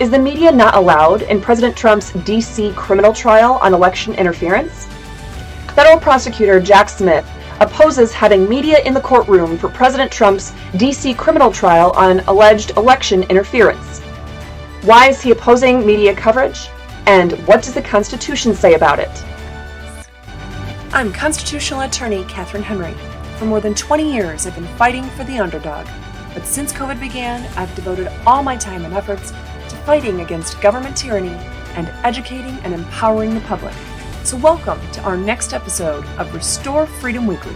Is the media not allowed in President Trump's DC criminal trial on election interference? Federal prosecutor Jack Smith opposes having media in the courtroom for President Trump's DC criminal trial on alleged election interference. Why is he opposing media coverage? And what does the Constitution say about it? I'm constitutional attorney Catherine Henry. For more than 20 years, I've been fighting for the underdog. But since COVID began, I've devoted all my time and efforts to fighting against government tyranny and educating and empowering the public. So, welcome to our next episode of Restore Freedom Weekly.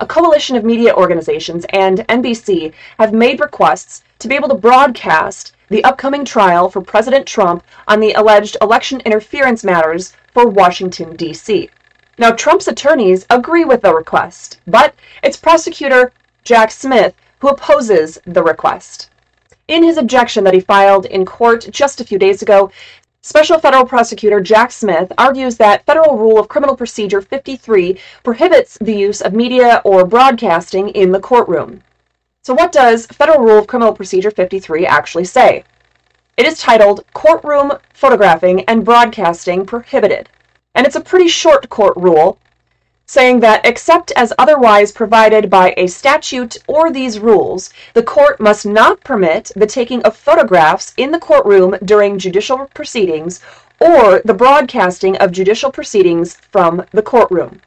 A coalition of media organizations and NBC have made requests to be able to broadcast the upcoming trial for President Trump on the alleged election interference matters for Washington, D.C. Now, Trump's attorneys agree with the request, but it's prosecutor Jack Smith who opposes the request. In his objection that he filed in court just a few days ago, Special Federal Prosecutor Jack Smith argues that Federal Rule of Criminal Procedure 53 prohibits the use of media or broadcasting in the courtroom. So, what does Federal Rule of Criminal Procedure 53 actually say? It is titled Courtroom Photographing and Broadcasting Prohibited. And it's a pretty short court rule saying that except as otherwise provided by a statute or these rules, the court must not permit the taking of photographs in the courtroom during judicial proceedings or the broadcasting of judicial proceedings from the courtroom.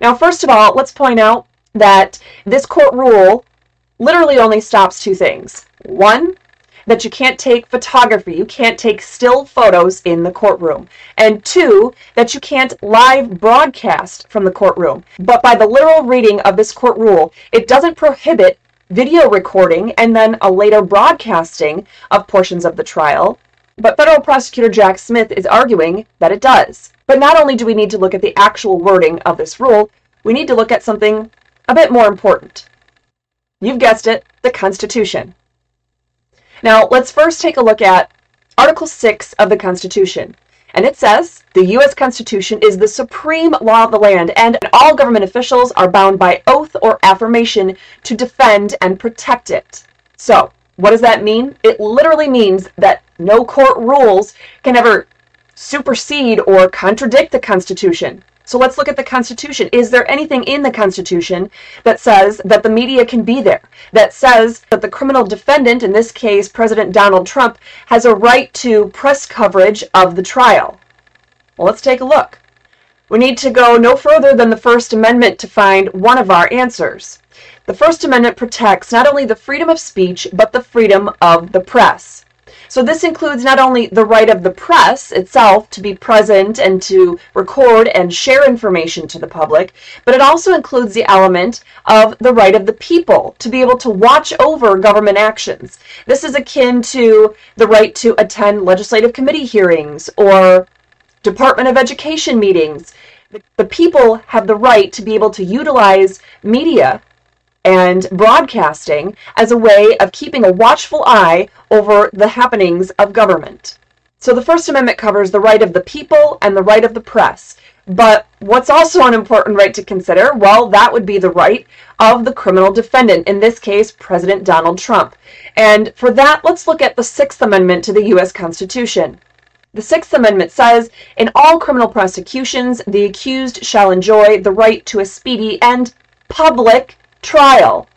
Now, first of all, let's point out that this court rule literally only stops two things. One, that you can't take photography, you can't take still photos in the courtroom. And two, that you can't live broadcast from the courtroom. But by the literal reading of this court rule, it doesn't prohibit video recording and then a later broadcasting of portions of the trial. But federal prosecutor Jack Smith is arguing that it does. But not only do we need to look at the actual wording of this rule, we need to look at something a bit more important. You've guessed it, the Constitution. Now, let's first take a look at Article 6 of the Constitution. And it says the U.S. Constitution is the supreme law of the land, and all government officials are bound by oath or affirmation to defend and protect it. So, what does that mean? It literally means that no court rules can ever supersede or contradict the Constitution. So let's look at the Constitution. Is there anything in the Constitution that says that the media can be there? That says that the criminal defendant, in this case President Donald Trump, has a right to press coverage of the trial? Well, let's take a look. We need to go no further than the First Amendment to find one of our answers. The First Amendment protects not only the freedom of speech, but the freedom of the press. So this includes not only the right of the press itself to be present and to record and share information to the public, but it also includes the element of the right of the people to be able to watch over government actions. This is akin to the right to attend legislative committee hearings or Department of Education meetings. The people have the right to be able to utilize media and broadcasting as a way of keeping a watchful eye over the happenings of government. So the First Amendment covers the right of the people and the right of the press. But what's also an important right to consider? Well, that would be the right of the criminal defendant, in this case, President Donald Trump. And for that, let's look at the Sixth Amendment to the U.S. Constitution. The Sixth Amendment says, in all criminal prosecutions, the accused shall enjoy the right to a speedy and public trial.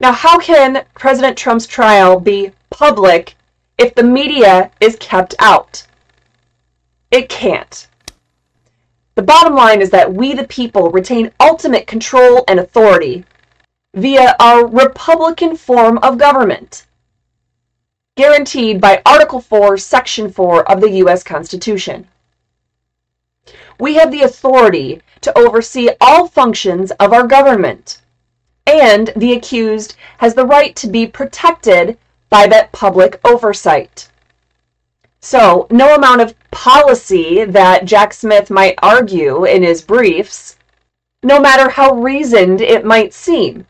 Now, how can President Trump's trial be public if the media is kept out? It can't. The bottom line is that we, the people, retain ultimate control and authority via our Republican form of government, guaranteed by Article 4, Section 4 of the U.S. Constitution. We have the authority to oversee all functions of our government and the accused has the right to be protected by that public oversight. So, no amount of policy that Jack Smith might argue in his briefs, no matter how reasoned it might seem,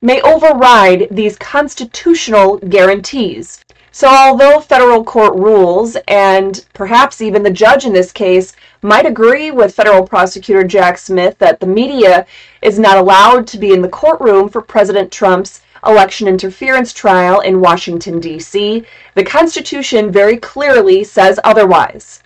may override these constitutional guarantees. So, although federal court rules and perhaps even the judge in this case might agree with federal prosecutor Jack Smith that the media is not allowed to be in the courtroom for President Trump's election interference trial in Washington, D.C. The Constitution very clearly says otherwise.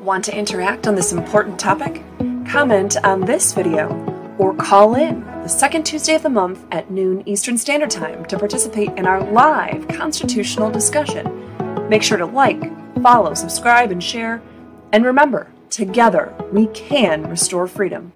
Want to interact on this important topic? Comment on this video or call in the second Tuesday of the month at noon Eastern Standard Time to participate in our live constitutional discussion. Make sure to like, follow, subscribe, and share. And remember, together we can restore freedom.